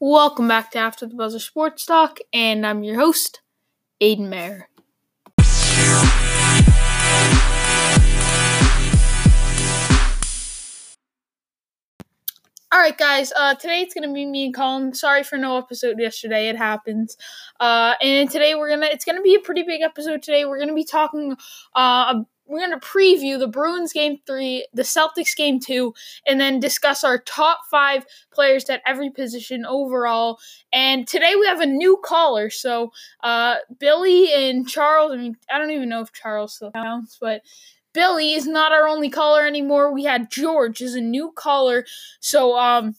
Welcome back to After the Buzzer Sports Talk, and I'm your host, Aiden Mayer. All right, guys. Uh, today it's gonna be me and Colin. Sorry for no episode yesterday. It happens. Uh, and today we're gonna. It's gonna be a pretty big episode today. We're gonna be talking. Uh, we're gonna preview the Bruins game three, the Celtics game two, and then discuss our top five players at every position overall. And today we have a new caller. So, uh, Billy and Charles. I mean, I don't even know if Charles still counts, but Billy is not our only caller anymore. We had George as a new caller. So um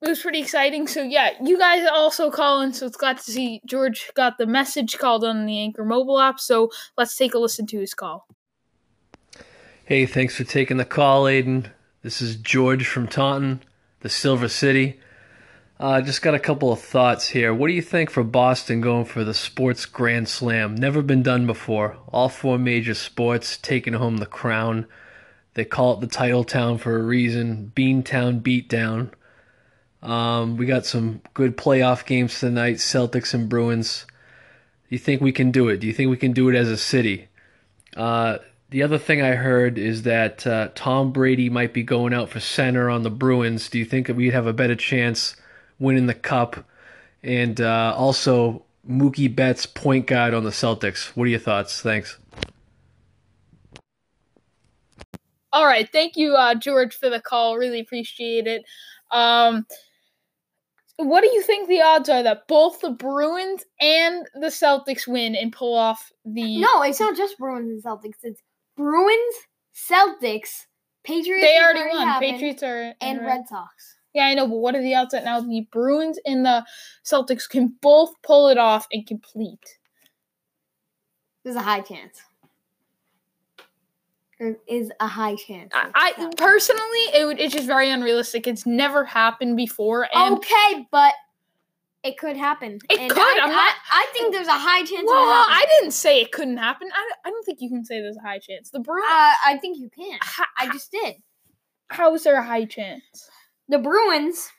it was pretty exciting. So yeah, you guys also calling, so it's glad to see George got the message called on the Anchor mobile app. So let's take a listen to his call. Hey, thanks for taking the call, Aiden. This is George from Taunton, the Silver City. Uh, just got a couple of thoughts here. What do you think for Boston going for the Sports Grand Slam? Never been done before. All four major sports taking home the crown. They call it the title town for a reason. Beantown Beatdown. Um, we got some good playoff games tonight. Celtics and Bruins. Do you think we can do it? Do you think we can do it as a city? Uh, the other thing I heard is that uh, Tom Brady might be going out for center on the Bruins. Do you think that we'd have a better chance? winning the cup, and uh, also Mookie Betts point guard on the Celtics. What are your thoughts? Thanks. All right, thank you, uh, George, for the call. Really appreciate it. Um, what do you think the odds are that both the Bruins and the Celtics win and pull off the? No, it's not just Bruins and Celtics. It's Bruins, Celtics, Patriots. They already won. Patriots are and Red Sox. Yeah, I know, but what are the odds that now the Bruins and the Celtics can both pull it off and complete? There's a high chance. There is a high chance. I, I personally, it would. It's just very unrealistic. It's never happened before. And okay, but it could happen. It and could. I, I'm not. I, I, think there's a high chance. Well, I didn't say it couldn't happen. I, I don't think you can say there's a high chance. The Bruins. Uh, I think you can. Ha, I just did. How is there a high chance? the Bruins.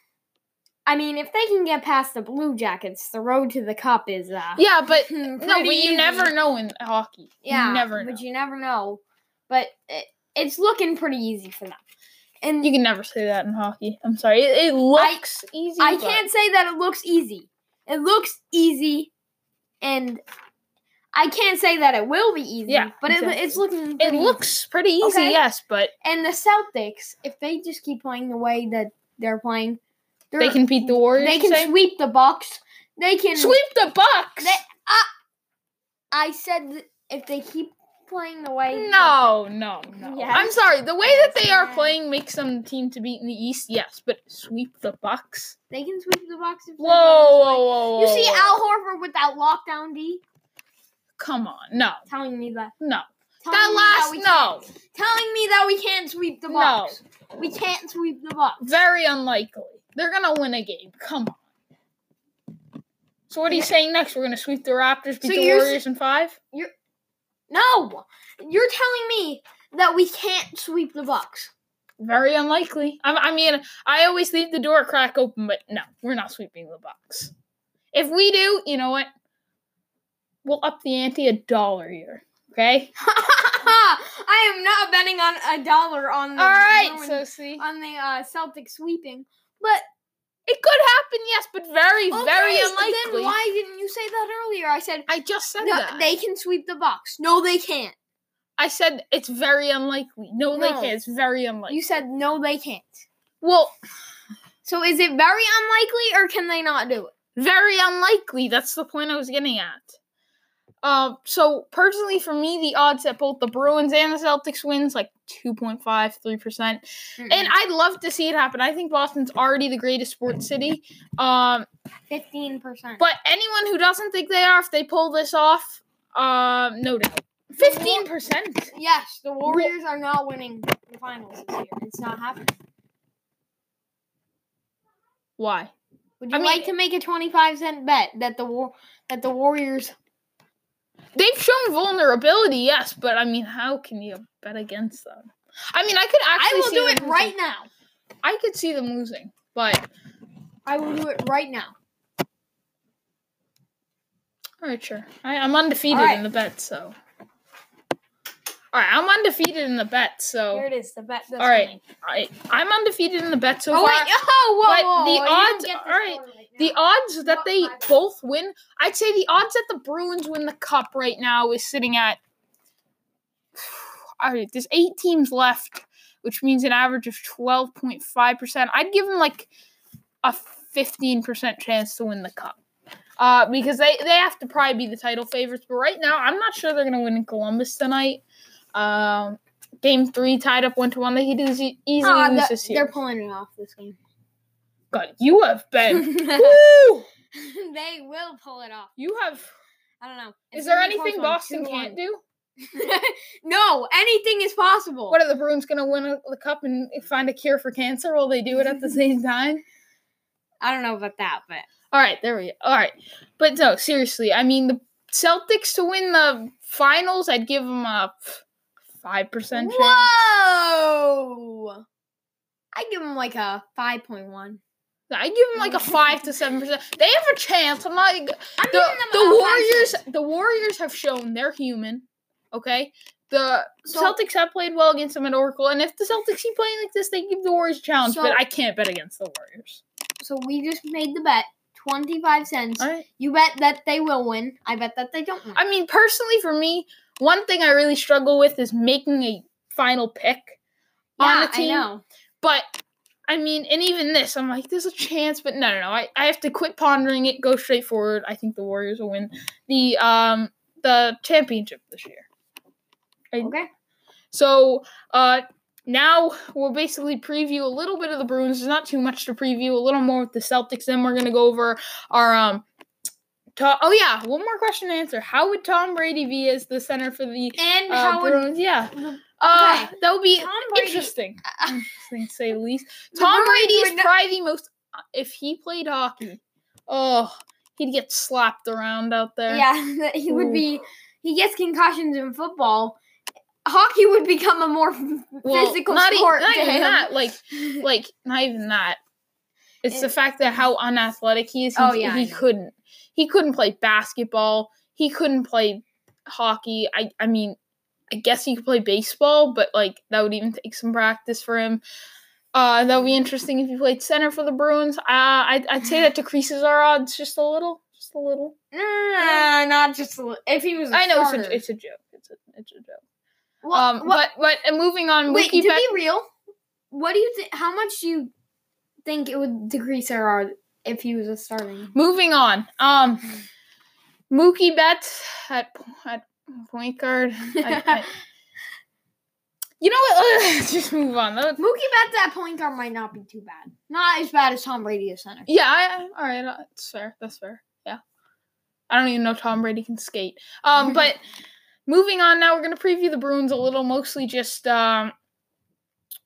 I mean, if they can get past the Blue Jackets, the road to the Cup is uh yeah, but no, but you easy. never know in hockey. Yeah, you never, know. but you never know. But it, it's looking pretty easy for them. And you can never say that in hockey. I'm sorry. It, it looks I, easy. I can't say that it looks easy. It looks easy, and I can't say that it will be easy. Yeah, but exactly. it, it's looking. it looks easy. pretty easy. Okay? Yes, but and the Celtics, if they just keep playing the way that they're playing. They're, they can beat the Warriors. They can say? sweep the Bucks. They can sweep the Bucks. They, uh, I said if they keep playing the way. No, no, no. Yes. I'm sorry. The way that they are playing makes them team to beat in the East. Yes, but sweep the Bucks. They can sweep the Bucks. Whoa, whoa, whoa, whoa! You see Al Horford with that lockdown D. Come on, no. Telling me that. No. Telling that last that no. Telling me that we can't sweep the Bucks. No. We can't sweep the Bucks. Very unlikely. They're gonna win a game. Come on. So what are you saying next? We're gonna sweep the Raptors, beat so the Warriors in five? You're no. You're telling me that we can't sweep the Bucks. Very unlikely. I, I mean, I always leave the door crack open, but no, we're not sweeping the Bucks. If we do, you know what? We'll up the ante a dollar here. Okay. I am not betting on a dollar on the all right. So see on the uh, Celtic sweeping, but it could happen. Yes, but very, okay, very unlikely. Then why didn't you say that earlier? I said I just said no, that they can sweep the box. No, they can't. I said it's very unlikely. No, no, they can't. It's very unlikely. You said no, they can't. Well, so is it very unlikely, or can they not do it? Very unlikely. That's the point I was getting at. Uh, so personally, for me, the odds that both the Bruins and the Celtics wins like 2.5, 3%. percent And I'd love to see it happen. I think Boston's already the greatest sports city. Um, 15%. But anyone who doesn't think they are, if they pull this off, um, no doubt. 15%. Yes, the Warriors are not winning the finals this year. It's not happening. Why? Would you I like to make a 25 cent bet that the war that the Warriors They've shown vulnerability, yes, but I mean, how can you bet against them? I mean, I could actually. I will do it losing. right now. I could see them losing, but I will do it right now. All right, sure. I, I'm undefeated All right. in the bet, so. All right, I'm undefeated in the bet, so. Here it is. The bet. All right, I, I'm undefeated in the bet so Oh far. wait! Oh, whoa, but whoa, the odds- all right, right The odds that they both win, I'd say the odds that the Bruins win the cup right now is sitting at. All right, there's eight teams left, which means an average of 12.5%. I'd give them like a 15% chance to win the cup. Uh, because they, they have to probably be the title favorites. But right now, I'm not sure they're going to win in Columbus tonight. Um, game three tied up one to one. They could easily, Ah, lose this they're pulling it off this game. God, you have been. they will pull it off. You have. I don't know. Is there gonna be a anything Boston can't do? no, anything is possible. What are the Bruins going to win a, the cup and find a cure for cancer? while they do it at the same time? I don't know about that, but All right, there we go. All right, but no, seriously, I mean the Celtics to win the finals, I'd give them a five percent chance. whoa! I give them like a five point one. I give them like a five to seven percent. They have a chance. I'm not. I'm The, them the Warriors. The Warriors have shown they're human. Okay. The So- Celtics have played well against them at Oracle, and if the Celtics keep playing like this, they give the Warriors a challenge. So- but I can't bet against the Warriors. So we just made the bet, twenty five cents. All right. You bet that they will win. I bet that they don't win. I mean, personally, for me, one thing I really struggle with is making a final pick on yeah, a team. I know. But I mean, and even this, I'm like, there's a chance, but no, no, no. I, I have to quit pondering it. Go straight forward. I think the Warriors will win the um the championship this year. Right? Okay. So uh now we'll basically preview a little bit of the Bruins. There's not too much to preview. A little more with the Celtics. Then we're gonna go over our um. To- oh yeah, one more question to answer. How would Tom Brady be as the center for the And uh, how would Yeah, uh, Okay. that would be interesting. Interesting to say the least. Tom Brady is not- probably the most. If he played hockey, oh, he'd get slapped around out there. yeah, he would Ooh. be. He gets concussions in football. Hockey would become a more Well, physical not, e- sport. not to even him. that. Like, like not even that. It's the fact that how unathletic he is. He, Oh, yeah, he couldn't. He couldn't play basketball. He couldn't play hockey. I, I mean, I guess he could play baseball, but like that would even take some practice for him. Uh, that would be interesting if he played center for the Bruins. Uh, I'd, I'd say that decreases our odds just a little, just a little. Nah, not just a li- if he was. I I know it's a, it's a joke. It's a, it's a joke. well, um, what- but but moving on. wait, Mookie to be real, what do you think? How much do you think it would decrease our odds if he was a starting? Moving on. Um, Mookie Betts at at point guard. I- I- you know what? Let's just move on. Mookie Betts at point guard might not be too bad. Not as bad as Tom Brady at center. Yeah, I, all right. uh, That's fair. That's fair. Yeah. I don't even know Tom Brady can skate. Um, but moving on now, we're gonna preview the Bruins a little. Mostly just um,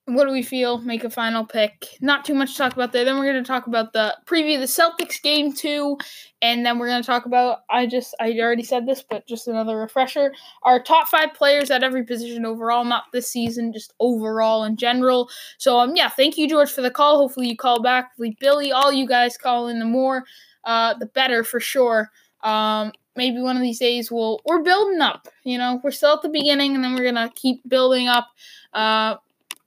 what do we feel? Make a final pick. Not too much to talk about there. Then we're gonna talk about the preview the Celtics game two, and then we're gonna talk about. I just I already said this, but just another refresher. Our top five players at every position overall, not this season, just overall in general. So um yeah, thank you George for the call. Hopefully you call back. Hopefully Billy, all you guys call in. The more, uh, the better for sure. Um, maybe one of these days we'll we're building up. You know, we're still at the beginning, and then we're gonna keep building up. Uh,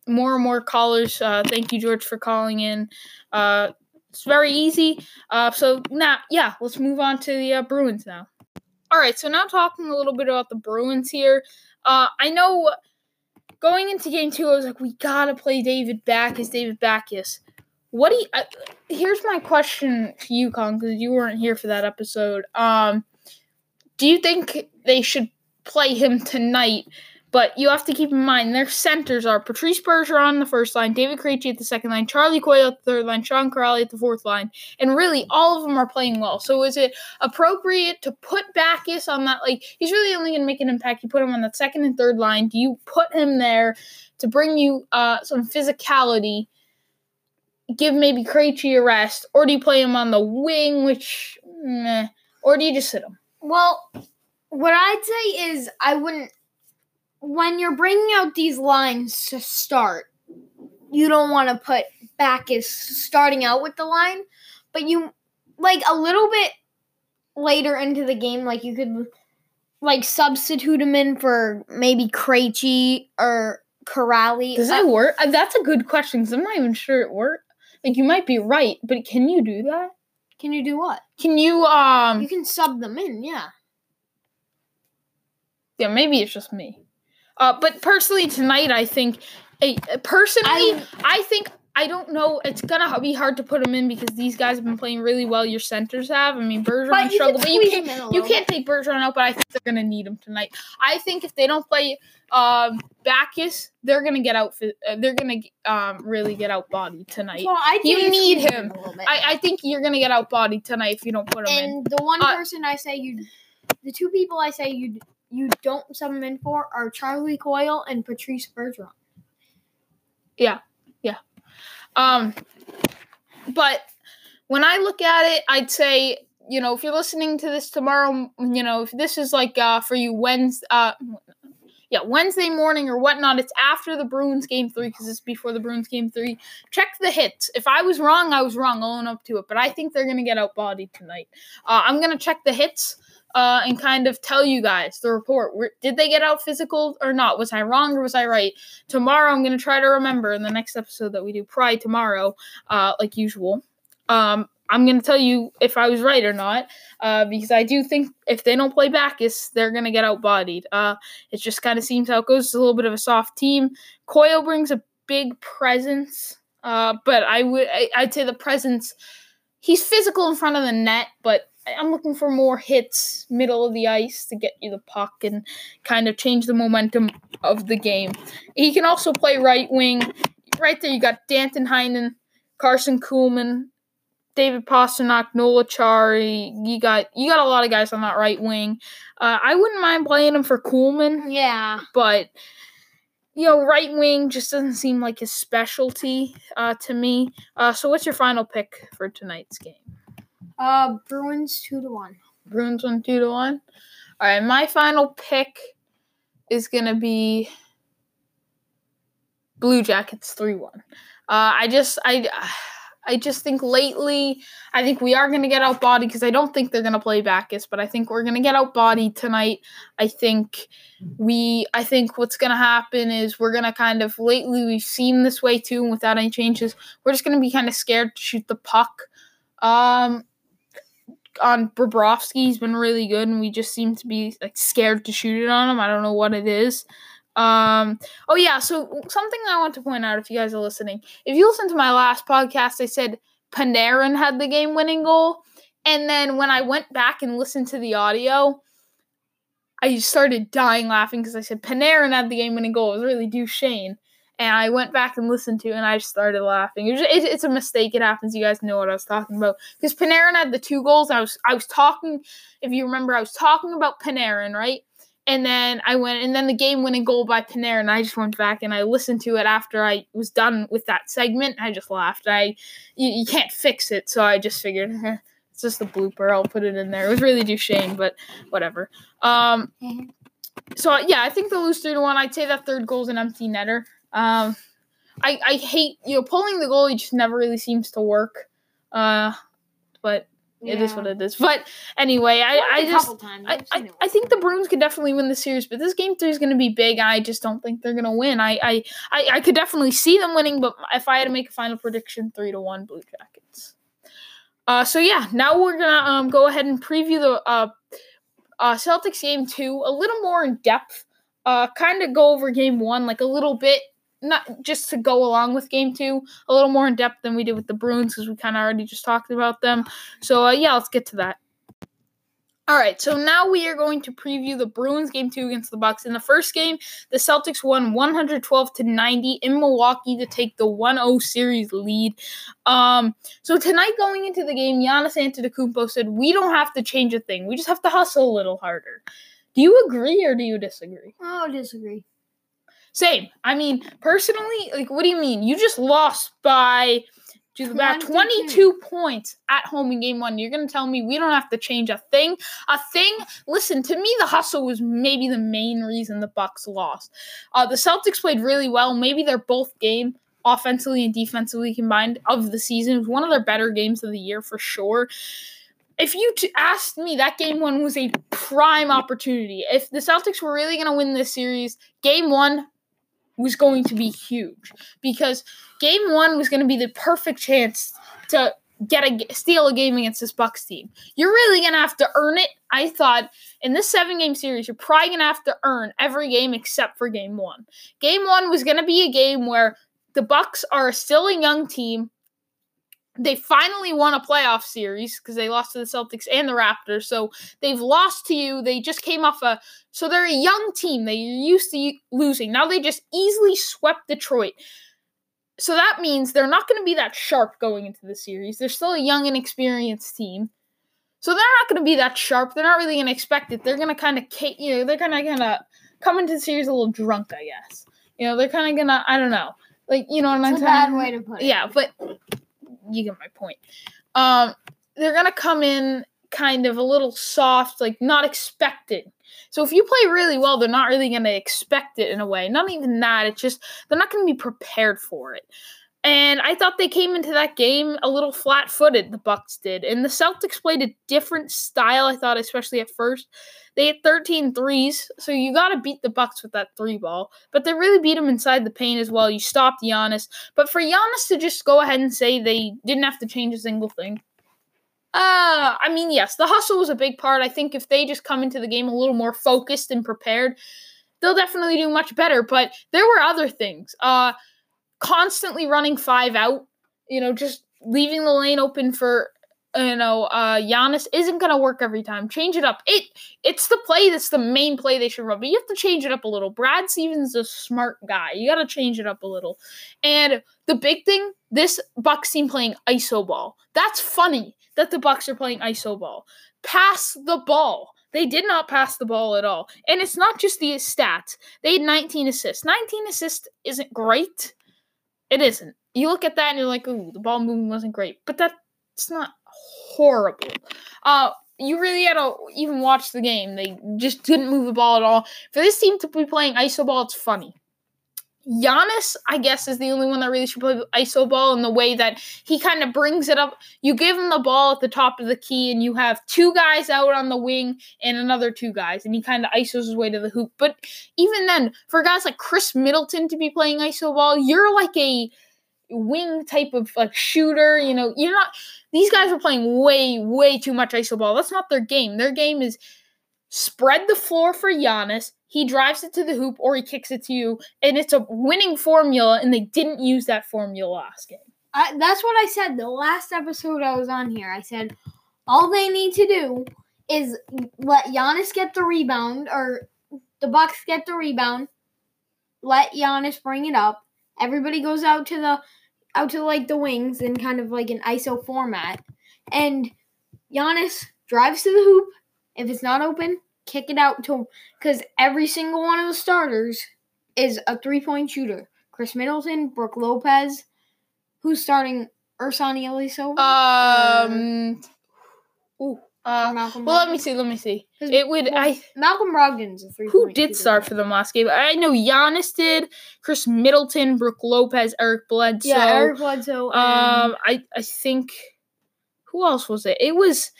more and more callers. Uh, thank you, George, for calling in. Uh, it's very easy. Uh, so now, yeah, let's move on to the uh, Bruins now. All right, so now talking a little bit about the Bruins here. Uh, I know going into game two, I was like, we gotta play David Backes. David Backes. What do you? Uh, here's my question to you, Con, because you weren't here for that episode. Um, do you think they should play him tonight? But you have to keep in mind their centers are Patrice Bergeron on the first line, David Krejci at the second line, Charlie Coyle at the third line, Sean Kuraly at the fourth line, and really all of them are playing well. So is it appropriate to put Backes on that? Like he's really only going to make an impact. You put him on that second and third line. Do you put him there to bring you uh, some physicality? Give maybe Krejci a rest, or do you play him on the wing, which, meh, or do you just sit him? Well, what I'd say is I wouldn't. When you're bringing out these lines to start, you don't want to put back is starting out with the line. but you like a little bit later into the game, like you could like substitute him in for maybe Krejci or Kuraly. Does Uh, work? Uh, That's a good question because I'm not even sure it worked. Like you might be right, but can you do that? can you do what? Can you um You can sub them in, yeah. yeah, maybe it's just me. Uh but personally tonight I think eh, personally I- I think I don't know. It's gonna be hard to put them in because these guys have been playing really well. Your centers have. I mean, Bergeron But struggled, but you can't. a You can't take Bergeron out, but I think they're gonna need him tonight. I think if they don't play um, Backes, they're gonna get out. Uh, they're gonna um, really get out bodied tonight. Well, I You need him. a. I, I think you're gonna get out bodied tonight if you don't put him in. and the one Uh, person I say you, the two people I say you you don't sub them in for are Charlie Coyle and Patrice Bergeron. Yeah, yeah. Um, but when I look at it, I'd say you know if you're listening to this tomorrow, you know if this is like uh for you Wednesday, uh, yeah Wednesday morning or whatnot, it's after the Bruins game three because it's before the Bruins game three. Check the hits. If I was wrong, I was wrong. I'll own up to it. But I think they're gonna get outbodied tonight. Uh, I'm gonna check the hits. Uh, and kind of tell you guys the report. Did they get out physical or not? Was I wrong or was I right? Tomorrow, I'm going to try to remember in the next episode that we do, probably tomorrow, uh, like usual. Um, I'm going to tell you if I was right or not, uh, because I do think if they don't play Backes, they're going to get outbodied. Uh, it just kind of seems how it goes. It's a little bit of a soft team. Coyle brings a big presence, uh, but I would I'd say the presence. He's physical in front of the net, but I'm looking for more hits, middle of the ice to get you the puck and kind of change the momentum of the game. He can also play right wing. Right there, you got Danton Heinen, Karson Kuhlman, David Pastrnak, Noel Acciari. You got you got a lot of guys on that right wing. Uh, I wouldn't mind playing him for Kuhlman, Yeah, but you know, right wing just doesn't seem like his specialty uh, to me. Uh, so, what's your final pick for tonight's game? Uh, Bruins two to one. Bruins one two to one. All right, my final pick is gonna be Blue Jackets three one. Uh, I just I I just think lately I think we are gonna get outbodied because I don't think they're gonna play Backes, but I think we're gonna get outbodied tonight. I think we I think what's gonna happen is we're gonna kind of lately we've seen this way too, and without any changes, we're just gonna be kind of scared to shoot the puck. Um, on Bobrovsky. He's been really good, and we just seem to be like scared to shoot it on him. I don't know what it is. Um. Oh yeah. So something I want to point out, if you guys are listening, if you listen to my last podcast, I said Panarin had the game-winning goal, and then when I went back and listened to the audio. I started dying laughing because I said Panarin had the game-winning goal. It was really Duchene, and I went back and listened to it, and I just started laughing. It was, it, it's a mistake. It happens. You guys know what I was talking about because Panarin had the two goals. I was I was talking. If you remember, I was talking about Panarin, right? And then I went, and then the game-winning goal by Panarin. I just went back and I listened to it after I was done with that segment. I just laughed. I you, you can't fix it, so I just figured eh, it's just a blooper. I'll put it in there. It was really Duchene, but whatever. Um, Mhm. so yeah, I think they'll lose three to one. I'd say that third goal's an empty netter. Um, I I hate you know pulling the goalie just never really seems to work. Uh, but it is what it is. But anyway, I I just. I, I, I think the Bruins could definitely win the series, but this game three is going to be big. I just don't think they're going to win. I, I, I, I could definitely see them winning, but if I had to make a final prediction, three to one Blue Jackets. Uh, so yeah, now we're gonna um go ahead and preview the uh, uh Celtics game two a little more in depth. Uh, kind of go over game one like a little bit, not just to go along with game two, a little more in depth than we did with the Bruins because we kind of already just talked about them. So uh, yeah, let's get to that. All right, so now we are going to preview the Bruins game two against the Bucks. In the first game, the Celtics won 112 to 90 in Milwaukee to take the 1-0 series lead. Um, so tonight going into the game, Giannis Antetokounmpo said, "We don't have to change a thing. We just have to hustle a little harder." Do you agree or do you disagree? Oh, disagree. Same. I mean, personally, like, what do you mean? You just lost by to about 22. 22 points at home in game one. You're going to tell me we don't have to change a thing? A thing? Listen, to me, the hustle was maybe the main reason the Bucks lost. Uh, the Celtics played really well. Maybe they're both game offensively and defensively combined of the season. It was one of their better games of the year for sure. If you t- asked me, that game one was a prime opportunity. If the Celtics were really going to win this series, game one was going to be huge because game one was going to be the perfect chance to get a steal a game against this Bucks team. You're really gonna have to earn it. I thought in this seven game series, you're probably gonna have to earn every game except for game one. Game one was gonna be a game where the Bucks are still a young team. They finally won a playoff series because they lost to the Celtics and the Raptors. So they've lost to you. They just came off a so they're a young team. They're used to losing. Now they just easily swept Detroit so that means they're not going to be that sharp going into the series. They're still a young and experienced team. So they're not going to be that sharp. They're not really going to expect it. They're going to kind of, you know, they're going to kind of come into the series a little drunk, I guess. You know, they're kind of going to, I don't know. Like, you know what I'm saying? bad way to put it. Yeah, but you get my point. Um, they're to come in kind of a little soft, like not expected. so if you play really well, they're not really to expect it in a way. Not even that. It's just they're not to be prepared for it. And I thought they came into that game a little flat-footed. The Bucks did, and the Celtics played a different style. I thought, especially at first, they had 13 threes, so you got to beat the Bucks with that three ball. But they really beat them inside the paint as well. You stopped Giannis, but for Giannis to just go ahead and say they didn't have to change a single thing, uh, I mean, yes, the hustle was a big part. I think if they just come into the game a little more focused and prepared, they'll definitely do much better. But there were other things. Uh, constantly running five out, you know, just leaving the lane open for you know, uh Giannis isn't gonna work every time. Change it up. It it's the play that's the main play they should run, but you have to change it up a little. Brad Stevens is a smart guy. You gotta change it up a little. And the big thing, this Bucks team playing ISO ball. That's funny that the Bucks are playing iso ball. Pass the ball. They did not pass the ball at all. And it's not just the stats. They had 19 assists. 19 assists isn't great. It isn't. You look at that and you're like, ooh, the ball movement wasn't great. But that's not horrible. Uh you really had to even watch the game. They just didn't move the ball at all. For this team to be playing iso ball, it's funny. Giannis, I guess, is the only one that really should play iso ball in the way that he kind of brings it up. You give him the ball at the top of the key, and you have two guys out on the wing and another two guys, and he kind of isos his way to the hoop. But even then, for guys like Khris Middleton to be playing iso ball, you're like a wing type of like shooter. You know, you're not. These guys are playing way, way too much iso ball. That's not their game. Their game is spread the floor for Giannis. He drives it to the hoop or he kicks it to you, and it's a winning formula. And they didn't use that formula last game. I, that's what I said the last episode I was on here. I said all they need to do is let Giannis get the rebound, or the Bucks get the rebound. Let Giannis bring it up. Everybody goes out to the out to like the wings in kind of like an ISO format, and Giannis drives to the hoop. If it's not open, kick it out to because every single one of the starters is a three point shooter. Khris Middleton, Brook Lopez, who's starting Ersan Ilyasova? Um. Ooh. Uh, Malcolm well, let me see. Let me see. It would. Well, I Malcolm Brogdon's a three. Who did start for them last game? I know Giannis did. Khris Middleton, Brook Lopez, Eric Bledsoe. Yeah, Eric Bledsoe. Um, I I think who else was it? It was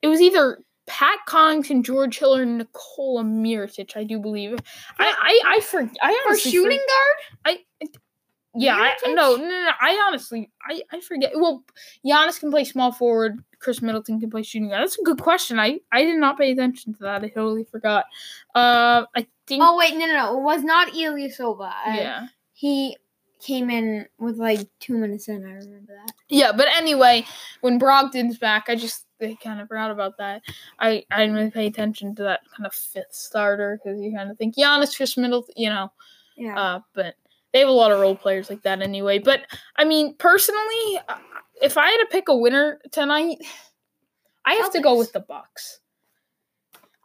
it was either Pat Connaughton, George Hill, and Nikola Mirotic, I do believe. I I I, for, I for shooting for, guard. I yeah, I, no, no, no, I honestly, I, I forget. Well, Giannis can play small forward. Khris Middleton can play shooting guard. That's a good question. I, I did not pay attention to that. I totally forgot. Uh, I think. Oh wait, no, no, no. It was not Ilyasova. Yeah. He came in with like two minutes in. I remember that. Yeah, but anyway, when Brogdon's back, I just they kind of forgot about that. I I didn't really pay attention to that kind of fifth starter because you kind of think Giannis, Khris Middleton, you know. Yeah. Uh, but they have a lot of role players like that anyway. But I mean, personally, uh, if I had to pick a winner tonight, I have Celtics. to go with the Bucks.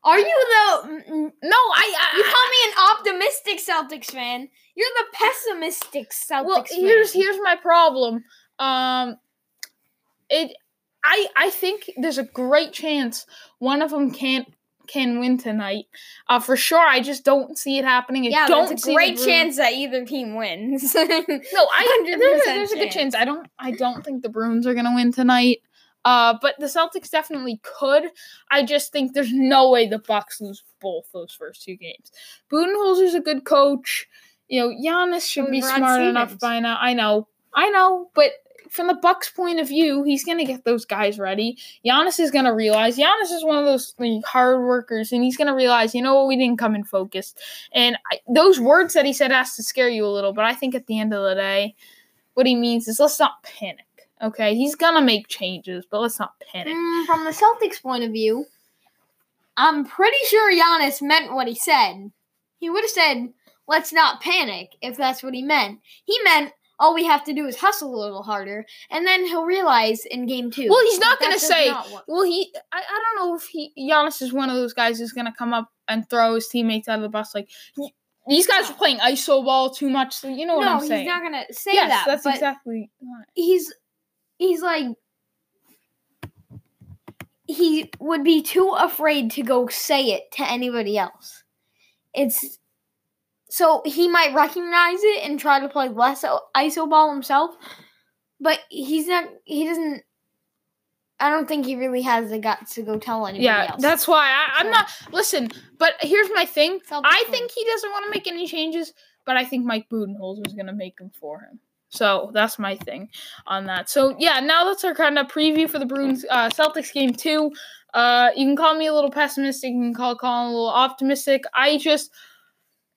Are you the no? I, I you call me an optimistic Celtics fan. You're the pessimistic Celtics well, fan. here's here's my problem. Um, it I I think there's a great chance one of them can't can win tonight. Uh, for sure, I just don't see it happening. I Yeah, don't there's a great chance that either team wins. No, I 100% there's, there's a good chance. I don't I don't think the Bruins are gonna win tonight. Uh, but the Celtics definitely could. I just think there's no way the Bucks lose both those first two games. Budenholzer's a good coach. You know, Giannis should be smart enough by now. I know, I know, but from the Bucks' point of view, he's gonna get those guys ready. Giannis is gonna realize Giannis is one of those like, hard workers, and he's gonna realize, you know what, we didn't come in focused. And I, those words that he said has to scare you a little, but I think at the end of the day, what he means is let's not panic. Okay, he's gonna make changes, but let's not panic. Mm, from the Celtics' point of view, I'm pretty sure Giannis meant what he said. He would have said, "Let's not panic," if that's what he meant. He meant all we have to do is hustle a little harder, and then he'll realize in game two. Well, he's not gonna say. not. Well, he I, I don't know if he Giannis is one of those guys who's gonna come up and throw his teammates out of the bus like these guys are playing iso ball too much. So you know what no, I'm saying. No, he's not gonna say yes, that. that's exactly. Right. he's he's like he would be too afraid to go say it to anybody else. It's so he might recognize it and try to play less iso ball himself, but he's not. He doesn't. I don't think he really has the guts to go tell anybody Yeah, else. that's why I, I'm So- not. Listen, but here's my thing. I think he doesn't want to make any changes, but I think Mike Budenholzer is going to make them for him. So that's my thing on that. So yeah, now that's our kind of preview for the Bruins uh, Celtics game two. Uh, you can call me a little pessimistic. You can call Colin a little optimistic. I just,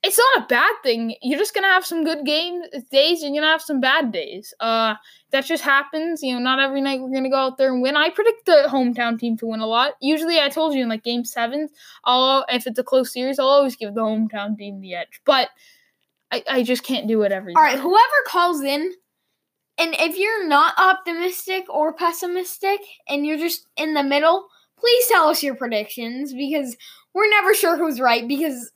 it's not a bad thing. You're just gonna have some good game days, and you're gonna have some bad days. Uh, that just happens. You know, not every night we're gonna go out there and win. I predict the hometown team to win a lot. Usually, I told you in like game sevens, I'll if it's a close series, I'll always give the hometown team the edge. But I, I just can't do it every all right. Whoever calls in, and if you're not optimistic or pessimistic, and you're just in the middle, please tell us your predictions because we're never sure who's right because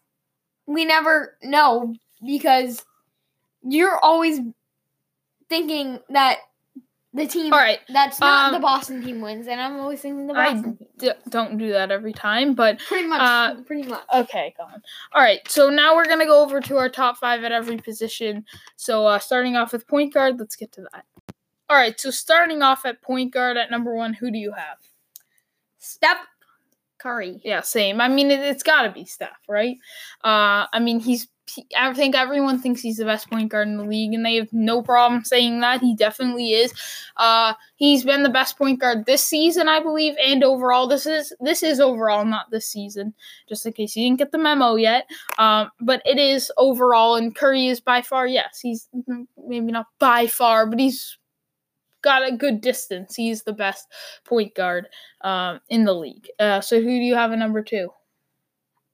we never know because you're always thinking that the team All right, that's not um, the Boston team wins, and I'm always thinking the I Boston team. d- don't do that every time, but Pretty much, uh, pretty much. Okay, gone. All right, so now we're gonna go over to our top five at every position. So uh, starting off with point guard, let's get to that. All right, so starting off at point guard at number one, who do you have? Steph Curry. Yeah, same. I mean, it, it's got to be Steph, right? Uh, I mean, he's. He, I think everyone thinks he's the best point guard in the league, and they have no problem saying that. He definitely is. Uh, he's been the best point guard this season, I believe, and overall. This is this is overall, not this season. Just in case you didn't get the memo yet, um, but it is overall, and Curry is by far. Yes, he's mm, maybe not by far, but he's got a good distance. He's the best point guard um, in the league. Uh, so who do you have at number two?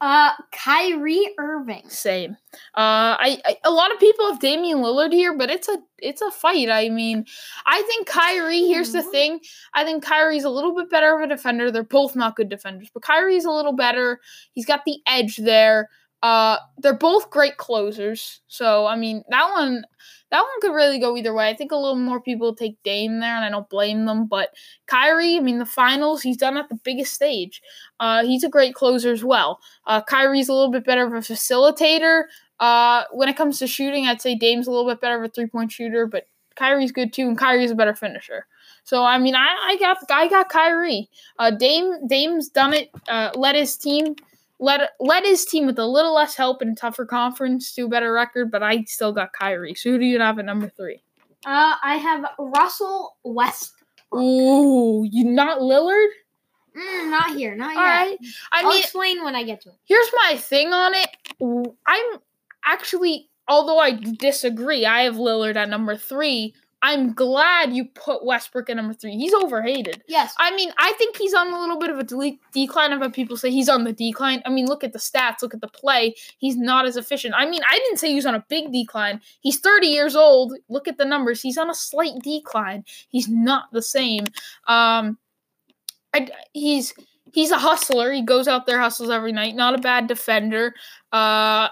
Uh, Kyrie Irving. Same. Uh, I, I a lot of people have Damian Lillard here, but it's a it's a fight. I mean, I think Kyrie. Here's the Hmm. thing. I think Kyrie's a little bit better of a defender. They're both not good defenders, but Kyrie's a little better. He's got the edge there. Uh, they're both great closers. So I mean, that one that one could really go either way. I think a little more people take Dame there, and I don't blame them. But Kyrie, I mean, the finals, he's done at the biggest stage. Uh, he's a great closer as well. Uh, Kyrie's a little bit better of a facilitator. Uh, when it comes to shooting, I'd say Dame's a little bit better of a three point shooter, but Kyrie's good too, and Kyrie's a better finisher. So I mean, I, I got I got Kyrie. Uh, Dame Dame's done it. Uh, led his team. Led, led his team with a little less help in a tougher conference to a better record, but I still got Kyrie. So who do you have at number three? Uh, I have Russell West. Ooh, you not Lillard? Mm, not here, not yet. All right. I I'll mean, explain when I get to it. here's my thing on it. I'm actually, although I disagree, I have Lillard at number three. I'm glad you put Westbrook at number three. He's overhated. Yes. I mean, I think he's on a little bit of a de- decline of what people say he's on the decline. I mean, look at the stats, look at the play. He's not as efficient. I mean, I didn't say he was on a big decline. He's 30 years old. Look at the numbers. He's on a slight decline. He's not the same. Um, I, he's he's a hustler. He goes out there, hustles every night. Not a bad defender. Uh,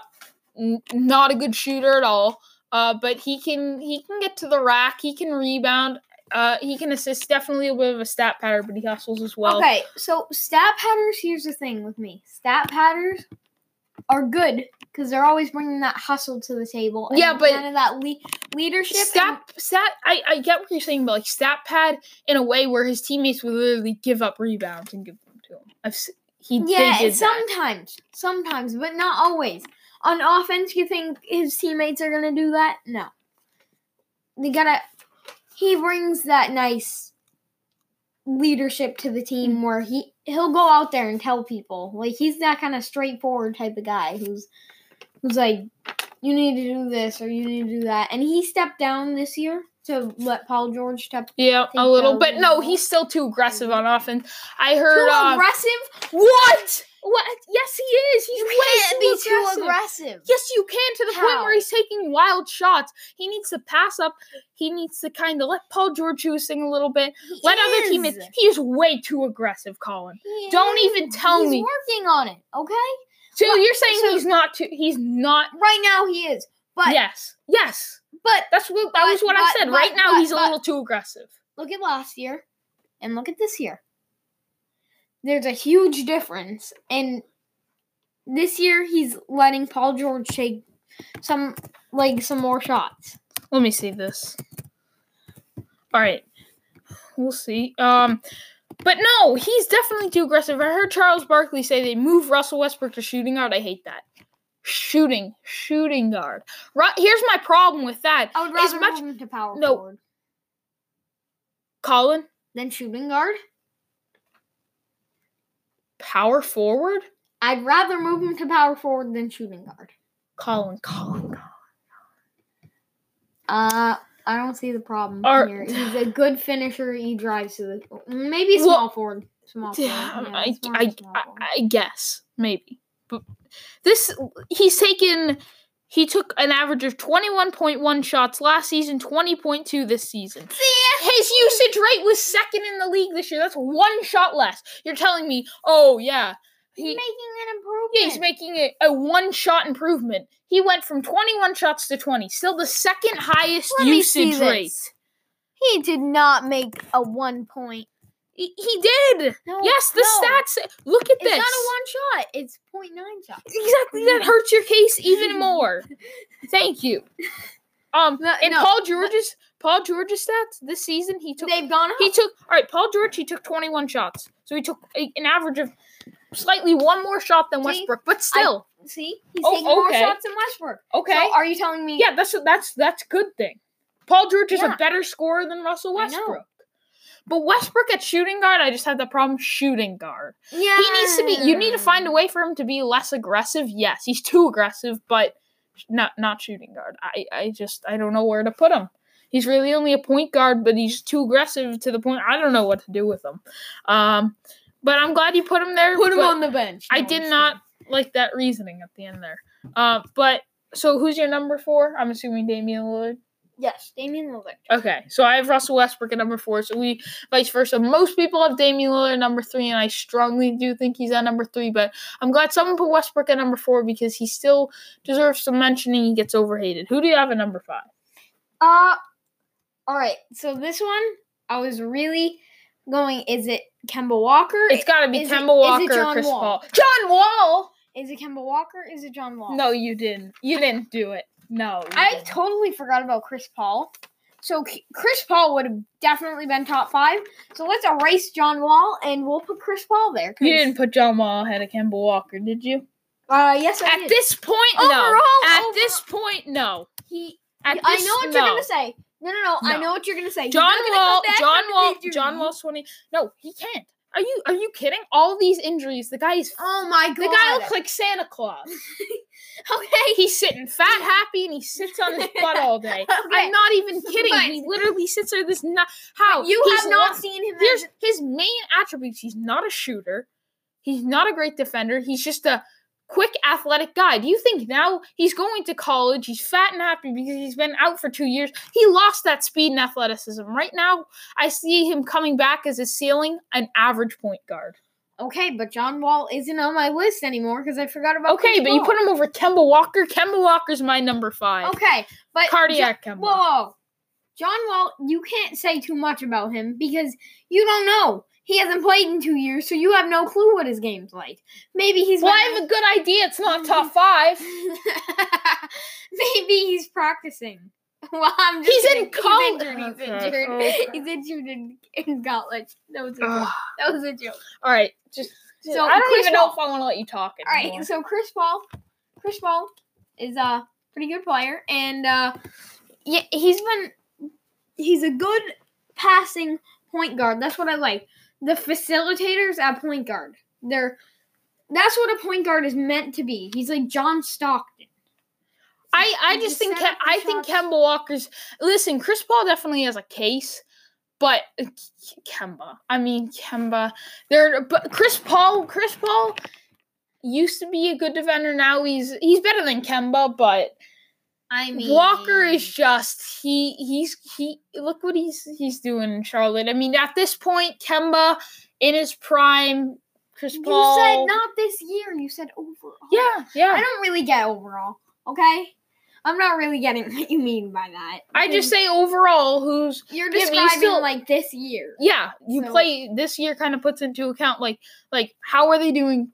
n- not a good shooter at all. Uh, but he can he can get to the rack. He can rebound. Uh, he can assist. Definitely a bit of a stat pattern, but he hustles as well. Okay, so stat patters. Here's the thing with me: stat patters are good because they're always bringing that hustle to the table. and Yeah, but- kind of that le- leadership. and- Stat, stat. I, I get what you're saying, but like stat pad in a way where his teammates would literally give up rebounds and give them to him. I've he yeah, did that. sometimes, sometimes, but not always. On offense, you think his teammates are gonna do that? No. They gotta. He brings that nice leadership to the Mm. team where he he'll go out there and tell people like he's that kind of straightforward type of guy who's who's like you need to do this or you need to do that and he stepped down this year to let Paul George step Yeah, a little, but no, he's still too aggressive on offense. I heard. too uh, aggressive. what? What? Yes, he is. He's You way can't too be too aggressive. aggressive. Yes, you can to the point where he's taking wild shots. He needs to pass up. He needs to kind of let Paul George thing a little bit. He Let other teammates. He is way too aggressive, Colin. He Don't is. even tell he's me. He's working on it. Okay. So Well, you're saying so- he's not too? He's not. Right now he is, but yes. Yes. but That's what. That But- was what I said. but- right now, but- he's a little too aggressive. look at last year and look at this year. There's a huge difference, and this year he's letting Paul George take some like some more shots. Let me see this. All right, we'll see. Um, but no, he's definitely too aggressive. I heard Charles Barkley say they move Russell Westbrook to shooting guard. I hate that. Shooting, shooting guard. Right. Here's my problem with that. I would As rather much- move him to power no. forward Colin, Then shooting guard. Power forward. I'd rather move him to power forward than shooting guard. Colin, Colin, Colin. Uh, I don't see the problem Are- here. He's a good finisher. He drives to the maybe Well, small forward. Small forward. Yeah, I, I, I. I guess maybe, but this he's taken. He took an average of twenty one point one shots last season, twenty point two this season. His usage rate was second in the league this year. That's one shot less. You're telling me, oh yeah, He's making an improvement. yeah, he's making a, a one shot improvement. He went from twenty one shots to twenty, still the second highest Let usage rate. He did not make a one point. He, he did. No, yes, the no. stats. Look at It's this. It's not a one shot. It's 0.9 shots. Exactly. That hurts your case even more. Thank you. Um, No, and. Paul George's Paul George's stats this season, he took They've gone up. he took all right. Paul George he took twenty one shots, so he took a, an average of slightly one more shot than See, Westbrook, but still See, he's Oh, taking more shots than Westbrook. okay. So are you telling me? yeah, that's that's that's a good thing. Paul George is Yeah. a better scorer than Russell I know. Westbrook. But Westbrook at shooting guard, I just have the problem shooting guard. Yeah. He needs to be. You need to find a way for him to be less aggressive. Yes, he's too aggressive, but not not shooting guard. I I just I don't know where to put him. He's really only a point guard, but he's too aggressive to the point I don't know what to do with him. Um, but I'm glad you put him there. Put him on the bench. I No, did I'm not like that reasoning at the end there. Uh, but so who's your number four? I'm assuming Damian Lillard. Yes, Damian Lillard. Okay, so I have Russell Westbrook at number four. So we vice versa. Most people have Damian Lillard at number three, and I strongly do think he's at number three. But I'm glad someone put Westbrook at number four because he still deserves some mentioning. He gets overhated. Who do you have at number five? Uh, all right. So this one, I was really going. Is it Kemba Walker? It's got to be Is it- Kemba it Walker or John Chris Wall? Paul. John Wall. Is it Kemba Walker? Is it John Wall? No, you didn't. You didn't do it. No. I didn't. totally forgot about Chris Paul. So Chris Paul would have definitely been top five. So let's erase John Wall and we'll put Chris Paul there. You didn't put John Wall ahead of Kemba Walker, did you? Uh, yes, I At did. this point, no. Overall, At overall- this point, no. he, At I this- know what no. you're gonna say. No, no, no, I know what you're gonna say. John Wall, John Wall. John Wall's twenty. No, he can't. Are you are you kidding? All these injuries, the guy's Oh my god. the guy looks like Santa Claus. okay. He's sitting fat, happy, and he sits on his butt all day. Okay. I'm not even kidding. But- he literally sits there. This not how You He's have not seen him. Here's his main attributes. He's not a shooter. He's not a great defender. He's just a quick athletic guy. Do you think now he's going to college? He's fat and happy because he's been out for two years. He lost that speed and athleticism. Right now, I see him coming back as a ceiling, an average point guard. Okay, but John Wall isn't on my list anymore because I forgot about. Okay, Chris but you put him over Kemba Walker. Kemba Walker's my number five. Okay, but Cardiac Jo- Kemba. Whoa, whoa. John Wall, you can't say too much about him because you don't know. He hasn't played in two years, so you have no clue what his game's like. Maybe he's Well, been- I have a good idea. It's not top five. Maybe he's practicing. Well, I'm just He's in college. He's injured. He's Okay, injured. okay. He's injured in, in college. That was a joke. That was a joke. All right, just So, so I don't Chris even know if I want to let you talk All anymore. right, so Chris Paul, Chris Paul is a pretty good player, and uh, yeah, he's been he's a good passing point guard. That's what I like. The facilitators at point guard. They're that's what a point guard is meant to be. He's like John Stockton. I, I just think Ke- I think. Kemba Walker's listen. Chris Paul definitely has a case, but uh, Kemba. I mean Kemba. There, but Chris Paul. Chris Paul used to be a good defender. Now he's he's better than Kemba, but I mean, Walker is just he he's he. Look what he's he's doing in Charlotte. I mean, at this point, Kemba in his prime. Chris Paul. You said not this year. You said overall. Yeah, yeah. I don't really get overall. Okay, I'm not really getting what you mean by that. I just say overall, who's you're yeah, you describing still- like this year. yeah you So- play this year kind of puts into account like like how are they doing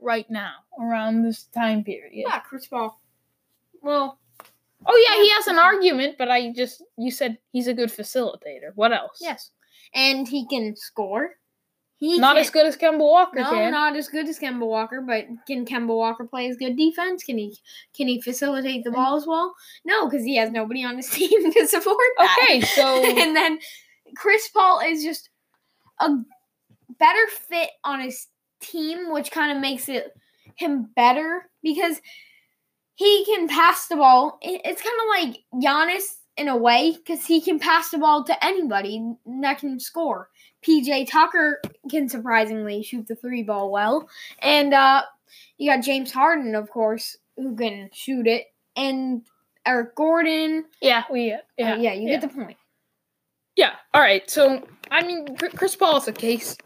right now around this time period Yeah, Chris Paul. Well, oh yeah, he has an argument but i just you said he's a good facilitator what else yes, and he can score. He not can, as good as kemba walker No, can not as good as Kemba Walker, but can Kemba Walker play as good defense? Can he can he facilitate the ball as well? No, because he has nobody on his team to support that. okay so and then Chris Paul is just a better fit on his team, which kind of makes it him better because he can pass the ball. It's kind of like Giannis in a way because he can pass the ball to anybody that can score. PJ Tucker can surprisingly shoot the three ball well, and uh, you got James Harden, of course, who can shoot it, and Eric Gordon. yeah we yeah Yeah, yeah, you yeah. get the point. Yeah. All right. So I mean, Chris Paul is a case,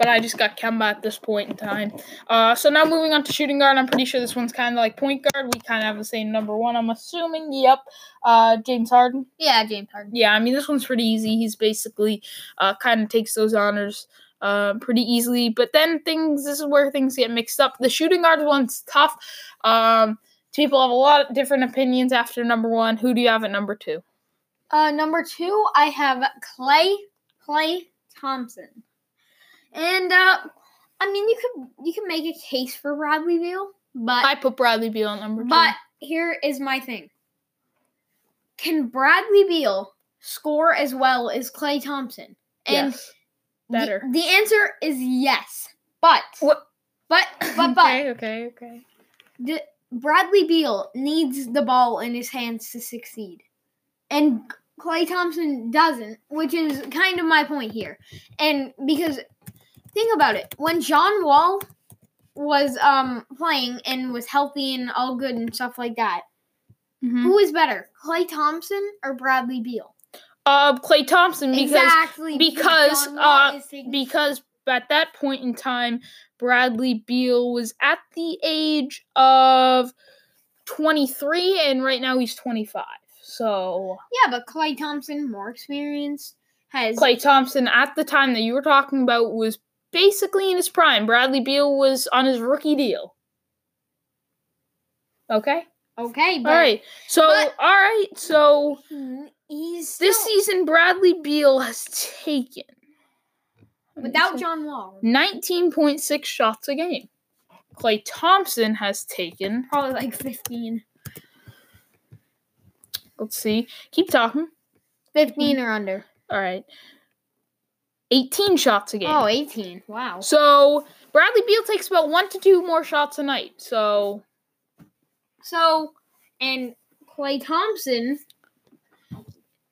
but I just got Kemba at this point in time. Uh, so now moving on to shooting guard. I'm pretty sure this one's kind of like point guard. We kind of have the same number one. I'm assuming. Yep. Uh, James Harden. Yeah, James Harden. Yeah. I mean, this one's pretty easy. He's basically uh, kind of takes those honors. Uh, pretty easily, but then things. This is where things get mixed up. The shooting guard one's tough. Um, people have a lot of different opinions after number one. Who do you have at number two? Uh, number two, I have Klay Klay Thompson, and uh, I mean you could you can make a case for Bradley Beal, but I put Bradley Beal at number two. but here is my thing: Can Bradley Beal score as well as Klay Thompson? And yes. the- better. The, answer is yes, but What? but but but okay, okay, okay. the, Bradley Beal needs the ball in his hands to succeed. And Klay Thompson doesn't, which is kind of my point here. And because think about it, when John Wall was um playing and was healthy and all good and stuff like that, Mhm. who is better, Klay Thompson or Bradley Beal? Uh, Klay Thompson because exactly because, uh, because at that point in time, Bradley Beal was at the age of twenty three, and right now he's twenty five. So yeah, but Klay Thompson more experienced has Klay Thompson at the time that you were talking about was basically in his prime. Bradley Beal was on his rookie deal. Okay. okay, but all right. So but- all right. So he- he's this season, Bradley Beal has taken without. John Wall. 19.6 shots a game. Klay Thompson has taken, Probably like 15. let's see, keep talking. 15 or under. All right. 18 shots a game. Oh, 18. Wow. So Bradley Beal takes about one to two more shots a night. So So, and Klay Thompson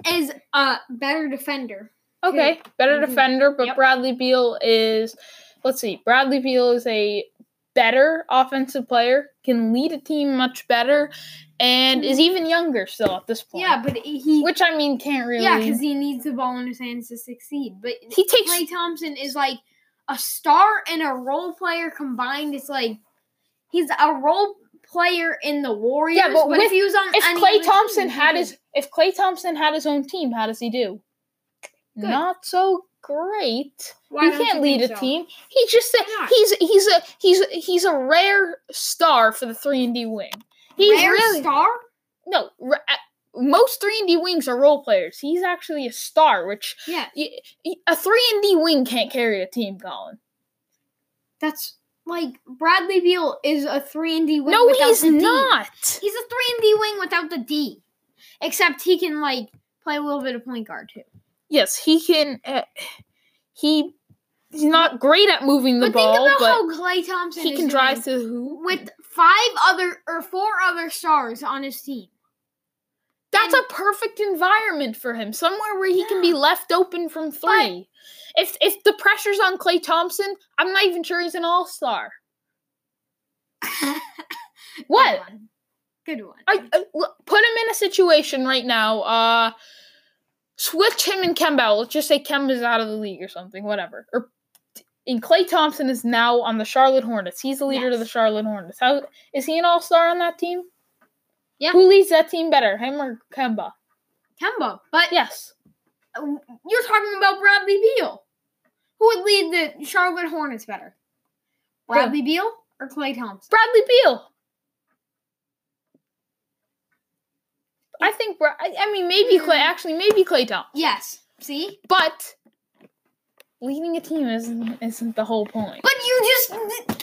is a better defender. okay, better Mhm. defender, but Yep. Bradley Beal is let's see, Bradley Beal is a better offensive player, can lead a team much better, and is even younger still at this point. Yeah, but he. which I mean can't really. yeah, because he needs the ball in his hands to succeed. But he takes Klay Thompson is like a star and a role player combined. It's like he's a role player in the Warriors. Yeah, but if with- he was on If Klay team, Thompson he had his if Klay Thompson had his own team, how does he do? Good. Not so great. Why he can't you lead a so? team. He just said he's he's a he's he's a rare star for the three and D wing. He's Rare really star. no. ra- uh, most three and D wings are role players. He's actually a star, which Yeah, y- a three and D wing can't carry a team, Colin. that's like Bradley Beal is a three and D wing. No, without he's the D. not. He's a three and D wing without the D. Except he can like play a little bit of point guard too. Yes, he can. Uh, he he's not great at moving the but ball, think about but how Klay Thompson he can drive to the hoop. with five other or four other stars on his team. That's and- a perfect environment for him. Somewhere where he can be left open from three. if if the pressure's on Klay Thompson, I'm not even sure he's an all star. What? Good one. Good one. I, I- look, put him in a situation right now. Uh, switch him and Kemba. Let's just say Kemba's out of the league or something, whatever. Or and Klay Thompson is now on the Charlotte Hornets. He's the leader of the Charlotte Hornets. How is he an all star on that team? Yeah. Who leads that team better, him or Kemba? Kemba. But Yes. you're talking about Bradley Beal. Who would lead the Charlotte Hornets better? Bradley Beal or Klay Thompson? Bradley Beal. I think. I, mean, maybe Klay. Mm. Actually, maybe Klay Thompson. Yes. See? But leading a team isn't isn't the whole point. But you just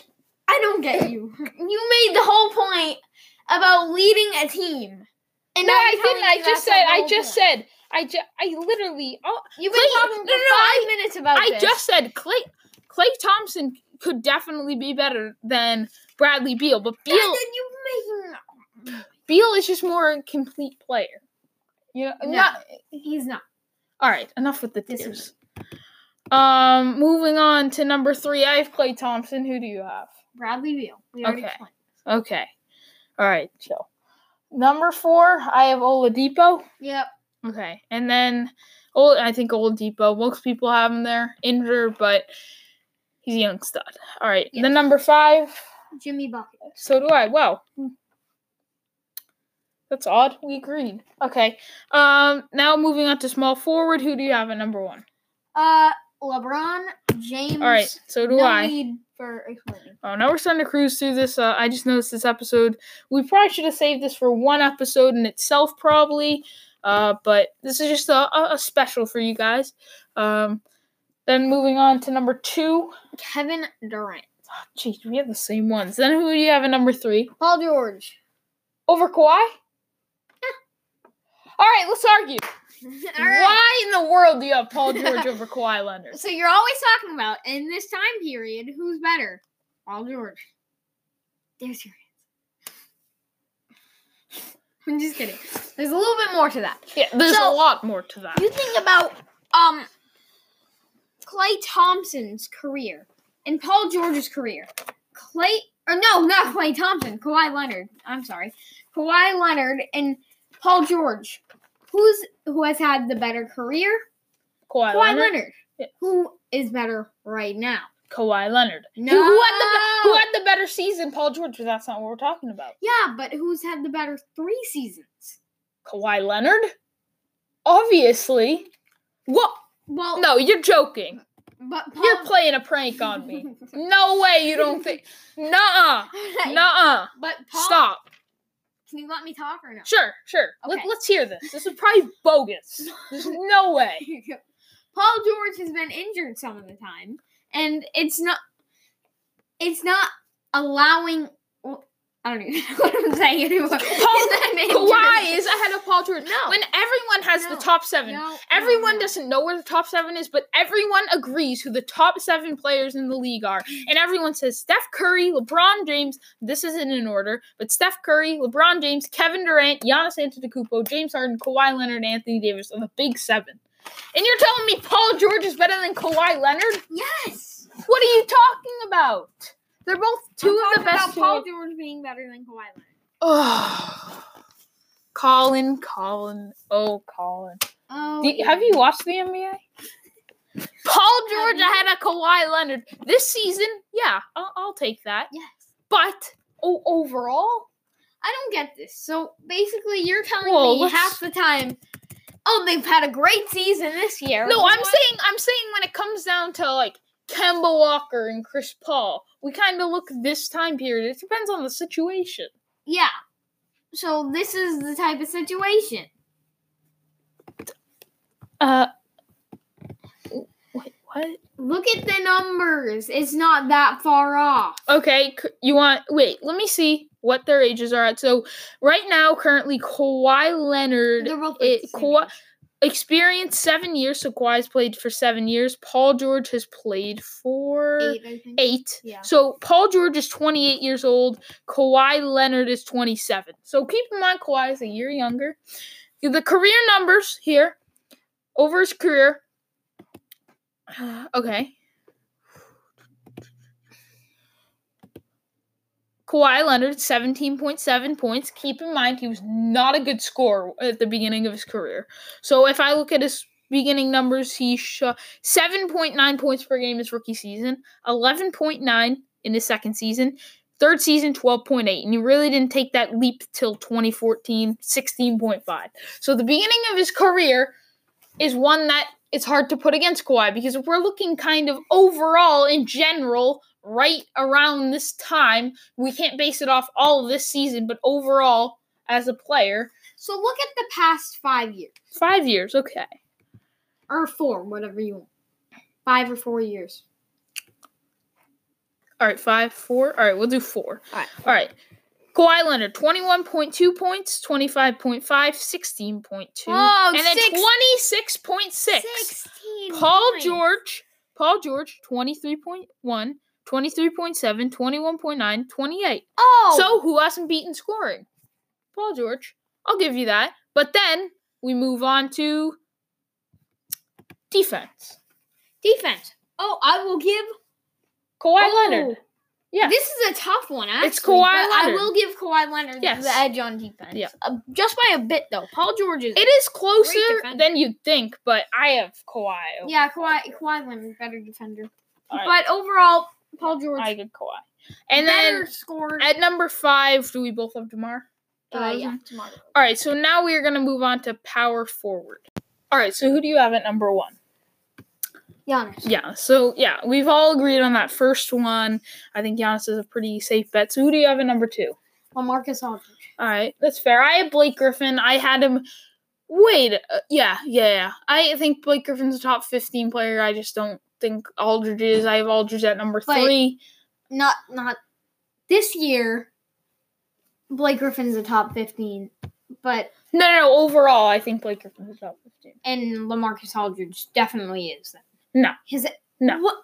I don't get you. You made the whole point about leading a team. And no, I didn't. I just said. I just point. said. I just. I literally. Oh, You've been Klay- talking for no, no, five I- minutes about I this. just said Klay. Klay Thompson could definitely be better than Bradley Beal, but Beal And then you making Beal is just more a complete player. You know, No. not He's not. all right. Enough with the Disagree. Um, moving on to number three, I have Klay Thompson. Who do you have? Bradley Beal. We already Okay. explained. Okay. All right, chill. Number four, I have Oladipo. Yep. Okay, and then Ol- I think Oladipo. Most people have him there injured, but he's a young stud. All right, Yes. then number five. Jimmy Bucket. So do I. Wow. That's odd. We agreed. Okay. Um. Now moving on to small forward. Who do you have at number one? Uh LeBron James. All right. So do no I. need for explaining. Oh, now we're starting to cruise through this. Uh, I just noticed this episode. We probably should have saved this for one episode in itself, probably. Uh, but this is just a, a, special for you guys. Um, then moving on to number two. Kevin Durant. Oh, Jeez, we have the same ones. Then who do you have at number three? Paul George. Over Kawhi? All right, let's argue. Right. Why in the world do you have Paul George over Kawhi Leonard? So you're always talking about in this time period, who's better? Paul George. There's your answer. I'm just kidding. There's a little bit more to that. Yeah, there's So- a lot more to that. You think about um Klay Thompson's career and Paul George's career. Klay or no, not Klay Thompson, Kawhi Leonard. I'm sorry. Kawhi Leonard and Paul George. Who's who has had the better career? Kawhi, Kawhi Leonard. Leonard. Yeah. Who is better right now? Kawhi Leonard. No. Who, who had the who had the better season, Paul George? But that's not what we're talking about. Yeah, but who's had the better three seasons? Kawhi Leonard. Obviously. What? Well, No, you're joking. but Paul, You're playing a prank on me. No way. You don't think? Nuh-uh. Nuh-uh. But Paul, Stop. Can you let me talk or no? Sure, sure. Let, Okay. let's hear this. This is probably bogus. There's no way. Paul George has been injured some of the time, and it's not. It's not allowing. I don't even know what I'm saying anymore. Paul, He's been injured. Kawhi is ahead of Paul George. No. When everyone has No. the top seven, No, Everyone no, no. doesn't know where the top seven is, but everyone agrees who the top seven players in the league are. Mm. And everyone says Steph Curry, LeBron James, this isn't in order, but Steph Curry, LeBron James, Kevin Durant, Giannis Antetokounmpo, James Harden, Kawhi Leonard, Anthony Davis are the big seven. And you're telling me Paul George is better than Kawhi Leonard? Yes. What are you talking about? They're both 2 I'm of the best. About Paul George being better than Kawhi Leonard. Oh, Colin, Colin, oh, Colin. Oh, you- have you watched the NBA? Paul George ahead of Kawhi Leonard this season. Yeah, I'll, I'll take that. Yes. But oh, overall, I don't get this. So basically, you're telling Well, me let's- half the time, oh, they've had a great season this year. No, I'm what? saying I'm saying when it comes down to like Kemba Walker and Chris Paul, we kind of look this time period. It depends on the situation. Yeah. So this is the type of situation. Uh, wait, what? Look at the numbers. It's not that far off. Okay, you want wait? Let me see what their ages are at. So right now, currently, Kawhi Leonard, They're both like Kawhi, age. experienced seven years. So Kawhi's played for seven years. Paul George has played for eight, eight. Yeah. So Paul George is 28 years old. Kawhi Leonard is 27. So keep in mind Kawhi is a year younger. The career numbers here over his career. Okay. Kawhi Leonard, 17.7 points. Keep in mind, he was not a good scorer at the beginning of his career. So if I look at his beginning numbers, he shot 7.9 points per game his rookie season, 11.9 in his second season, third season 12.8. And he really didn't take that leap till 2014, 16.5. So the beginning of his career is one that it's hard to put against Kawhi because if we're looking kind of overall in general, right around this time, we can't base it off all of this season, but overall as a player, So look at the past five years. five years, okay. Or four, whatever you want. Five or four years. All right, five, four. All right, we'll do four. All right. All right. Kawhi Leonard, 21.2 points, 25.5, 16.2, Oh, and then six- 26.6. 16 Paul points. George, Paul George, 23.1, 23.7, 21.9, 28. Oh. So who hasn't beaten scoring? Paul George. I'll give you that. But then we move on to defense. defense. Oh, I will give Kawhi Oh, Leonard. Yeah. This is a tough one, actually. It's Kawhi but I will give Kawhi Leonard Yes. the edge on defense. Yeah. Uh, just by a bit, though. Paul George is. It is closer than you'd think, but I have Kawhi. over- yeah, Kawhi, Kawhi Leonard, better defender. Right, But overall, Paul George, I get Kawhi. And better then at number five, do we both have Demar? uh, yeah, tomorrow. All right, so now we are going to move on to power forward. All right, so who do you have at number one? Giannis. Yeah, so yeah, we've all agreed on that first one. I think Giannis is a pretty safe bet. So who do you have at number two? Well, Marcus Aldridge. All right, that's fair. I have Blake Griffin. I had him. Wait, uh, yeah, yeah, yeah. I think Blake Griffin's a top fifteen player. I just don't think Aldridge is. I have Aldridge at number But- three. Not, not this year. Blake Griffin's a top fifteen, but No, no, no. Overall, I think Blake Griffin's a top fifteen. and Lamarcus Aldridge definitely is. Then. No. His No. What?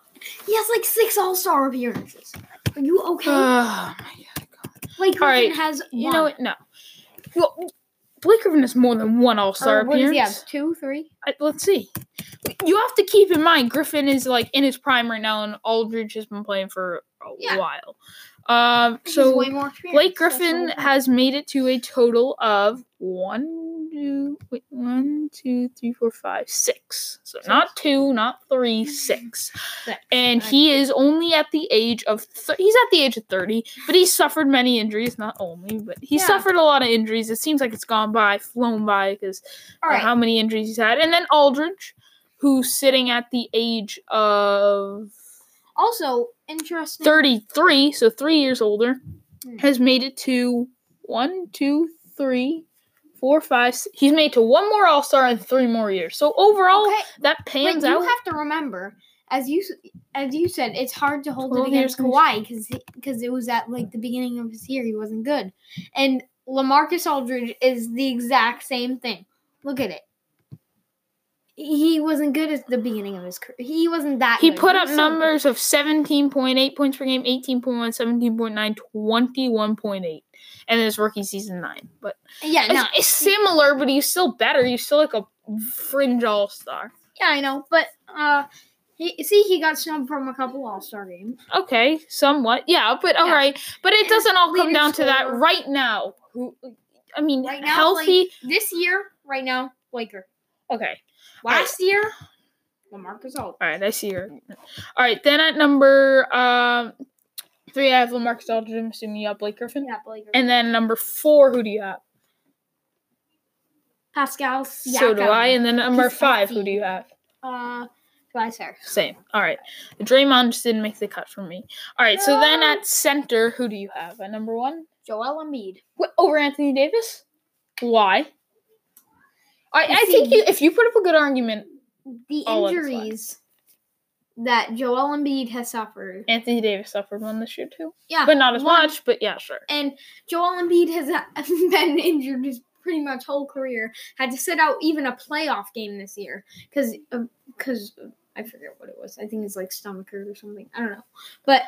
He has like six All Star appearances. Are you okay? Oh my god. Blake Griffin right, has You know what? No. Well, Blake Griffin has more than one All Star what does appearance. he have? Two, three? I, let's see. You have to keep in mind Griffin is like in his prime right now, and Aldridge has been playing for a Yeah. while. Um, so way more experience. Blake Griffin has made it to a total of one, two, wait, one, two, three, four, five, six. So not two, not three, six. Six. And he is only at the age of th- he's at the age of thirty, but he suffered many injuries. Not only, but he Yeah. suffered a lot of injuries. It seems like it's gone by, flown by, because uh, right. how many injuries he's had. And then Aldridge, who's sitting at the age of Also, interesting. 33, so three years older, Hmm. has made it to one, two, three, four, five. Six. He's made to one more All Star in three more years. So overall, Okay, that pans you out. You have to remember, as you as you said, it's hard to hold it against Kawhi because because it was at like the beginning of his year he wasn't good, and Lamarcus Aldridge is the exact same thing. Look at it. He wasn't good at the beginning of his career. He wasn't that. he good. put up so numbers of 17.8 points per game, 18.1, 17.9, 21.8. And his rookie season 9. But Yeah, it's, no, it's similar, but he's still better. He's still like a fringe all star. yeah, I know, but uh, he see he got snubbed from a couple All Star games. Okay, somewhat. Yeah, but all Yeah. right. But it doesn't all come down to that right now. Who I mean, Right now, healthy. This year, right now, Laker. okay. Last year, Lamarcus Aldridge. All right, I see your. All right, then at number um, Three, I have Lamarcus Aldridge. I'm assuming you have Blake Griffin. Yeah, Blake. And then number four, who do you have? Pascal. So do I. And then number five, who do you have? Uh, Tobias Harris. Same. All right. Draymond just didn't make the cut for me. All right. So then at center, who do you have at number one? Joel Embiid. What, over Anthony Davis? Why? I, I think you, if you put up a good argument, The injuries that Joel Embiid has suffered. Anthony Davis suffered one this year too, Yeah, but not as one. much. But yeah, sure. And Joel Embiid has uh, been injured his pretty much whole career. Had to sit out even a playoff game this year because because um, uh, I forget what it was. I think it's like stomach hurt or something. I don't know. But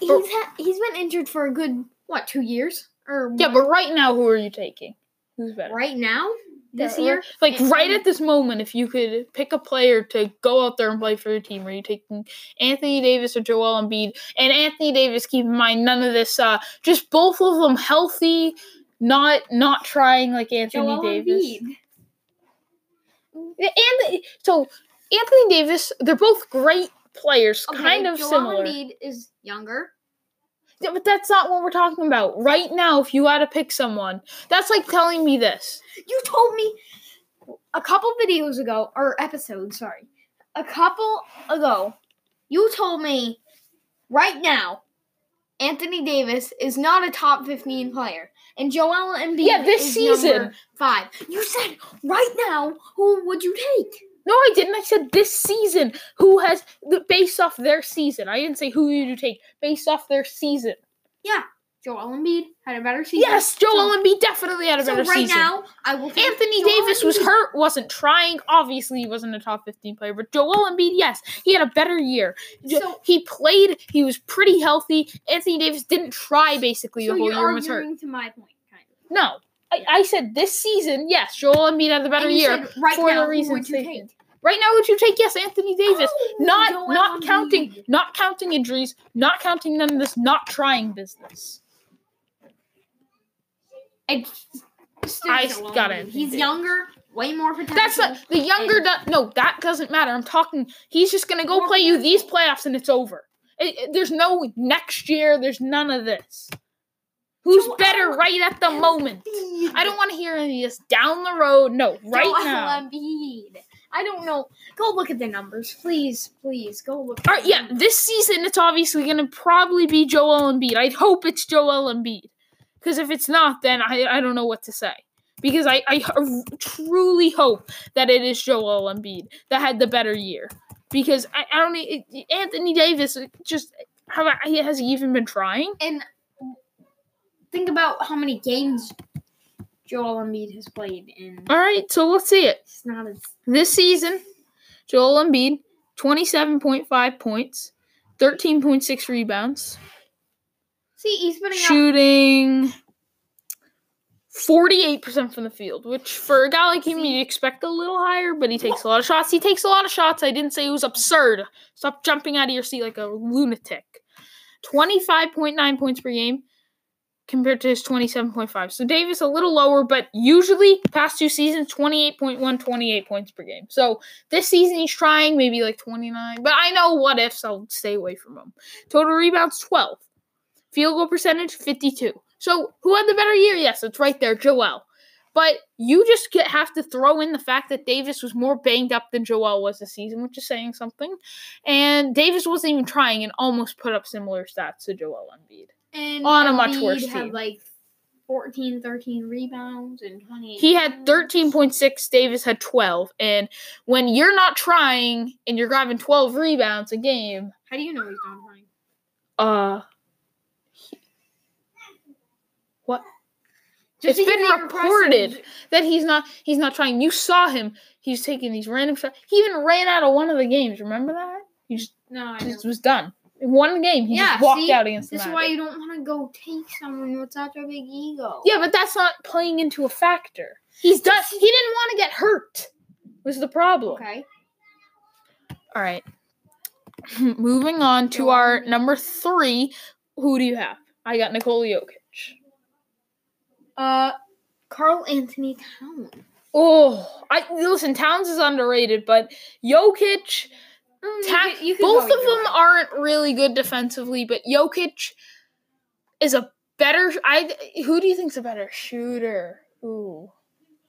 he's ha- he's been injured for a good what two years or Yeah, but right now, who are you taking? Who's better? right now this year Like and- right at this moment, if you could pick a player to go out there and play for your team, are you taking Anthony Davis or Joel Embiid? And Anthony Davis, keep in mind, none of this. Uh, just both of them healthy, not not trying like Anthony Joel Davis. Embiid. And so Anthony Davis, they're both great players, Okay, kind of Joel similar. Embiid is younger. Yeah, but that's not what we're talking about. Right now, if you had to pick someone, that's like telling me this. You told me a couple videos ago, or episodes, sorry, a couple ago, you told me right now Anthony Davis is not a top 15 player. And Joel Embiid Yeah, this is season. five. You said right now, who would you take? No, I didn't. I said this season. Who has the based off their season? I didn't say who you to take based off their season. Yeah, Joel Embiid had a better season. Yes, Joel Embiid definitely had a So better right season. now, I will Anthony Joel Davis was hurt, wasn't trying. Obviously, he wasn't a top 15 player, but Joel Embiid, yes, he had a better year. So- he played, he was pretty healthy. Anthony Davis didn't try basically So the whole year was hurt. to my point, kind of. No. I, I said this season, yes, Joel Embiid had the better year. right for the now, who reasons would you stated. take? Right now, would you take yes, Anthony Davis? Oh, not Joel not counting not counting injuries, not counting none of this not trying business. I Joel got Embiid. it. He's younger, way more potential. That's not the younger. Do, no, that doesn't matter. I'm talking. He's just gonna go play you these playoffs and it's over. It- it- there's no next year. There's none of this. Who's Joel better right at the moment? I don't want to hear any of this down the road. No, right Joel now. Embiid. I don't know. Go look at the numbers, please, please. Go look. At All right, yeah, numbers. this season it's obviously going to probably be Joel Embiid. I'd hope it's Joel Embiid. Because if it's not, then I, I don't know what to say. Because I, I truly hope that it is Joel Embiid that had the better year. Because I, I don't Anthony Davis uh, just how has he even been trying? And think about how many games Joel Embiid has played in. All right, so let's see it. It's not as This season, Joel Embiid, 27.5 points, 13.6 rebounds, see. He's putting shooting 48% from the field, which for a guy like him, you'd expect a little higher, but he takes a lot of shots. He takes a lot of shots. I didn't say it was absurd. Stop jumping out of your seat like a lunatic. 25.9 points per game compared to his 27.5. So Davis a little lower, but usually past two seasons, 28.1, 28 points per game. So this season he's trying maybe like 29, but I know what ifs, I'll stay away from him. Total rebounds, 12. Field goal percentage, 52. So who had the better year? Yes, it's right there, Joel. But you just get, have to throw in the fact that Davis was more banged up than Joel was this season, which is saying something. And Davis wasn't even trying and almost put up similar stats to Joel Embiid. And on a much Embiid worse had team. like 14, 13 rebounds and 28. He had 13.6, Davis had 12. And when you're not trying and you're grabbing 12 rebounds a game, How do you know he's not trying? uh, what? Just It's been reported requested- that he's not he's not trying. You saw him. He's taking these random shots. He even ran out of one of the games. Remember that? He just, No, I just was done. In one game, he Yeah, just walked see? out against the This is why you don't want to go take someone with such a big ego. Yeah, but that's not playing into a factor. He's done. He didn't want to get hurt. Was the problem? Okay. All right. Moving on to our number three. Who do you have? I got Nikola Jokic. Uh, Karl-Anthony Towns. Oh, I listen. Towns is underrated, but Jokic. Mm, you Ta- could- you could both of them aren't really good defensively, but Jokic is a better. I who do you think's a better shooter? Ooh,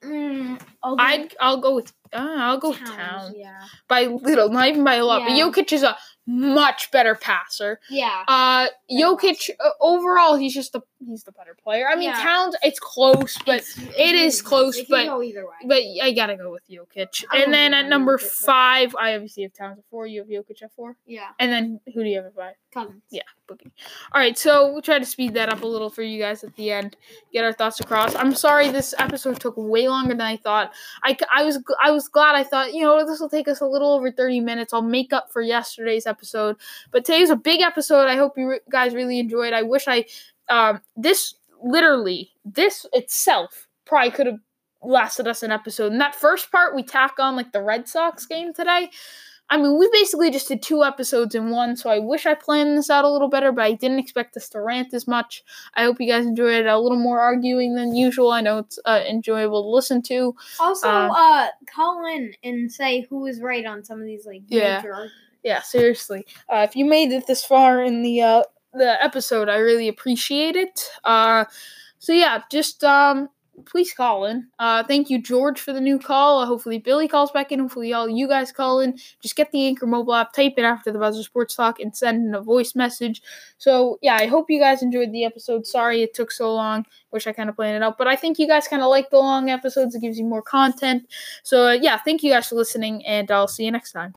Mm, I'll I'd I'll go with uh, I'll go with Towns, Yeah. by little, not even by a lot. Yeah. But Jokic is a much better passer. Yeah. Uh, Jokic uh, overall, he's just the he's the better player. I mean, Yeah. Towns, it's close, but It's- it's it is close, It but- go either way. but I gotta go with Jokic. I And then at number Jokic, five, I obviously have Towns at four. You have Jokic at four. yeah. And then who do you have at five? Cousins. Yeah, Boogie. All right, so we'll try to speed that up a little for you guys at the end, get our thoughts across. I'm sorry this episode took way longer than I thought. I, I was I was glad. I thought you know this will take us a little over 30 minutes. I'll make up for yesterday's episode, but today's a big episode. I hope you re- guys really enjoyed. I wish I um this literally this itself probably could have lasted us an episode. And that first part we tack on like the Red Sox game today. I mean, we basically just did two episodes in one, so I wish I planned this out a little better, but I didn't expect us to rant as much. I hope you guys enjoyed it. A little more arguing than usual. I know it's uh, enjoyable to listen to. Also, Um, uh, call in and say who was right on some of these like Yeah. arguments. Yeah, seriously. Uh, if you made it this far in the uh, the episode, I really appreciate it. Uh, so yeah, just um, please call in. Uh, thank you, George, for the new call. Uh, hopefully, Billy calls back in. Hopefully, all you guys call in. Just get the Anchor mobile app, type it after the Buzzer Sports Talk, and send in a voice message. So yeah, I hope you guys enjoyed the episode. Sorry it took so long. Wish I kind of planned it out, but I think you guys kind of like the long episodes. It gives you more content. So uh, yeah, thank you guys for listening, and I'll see you next time.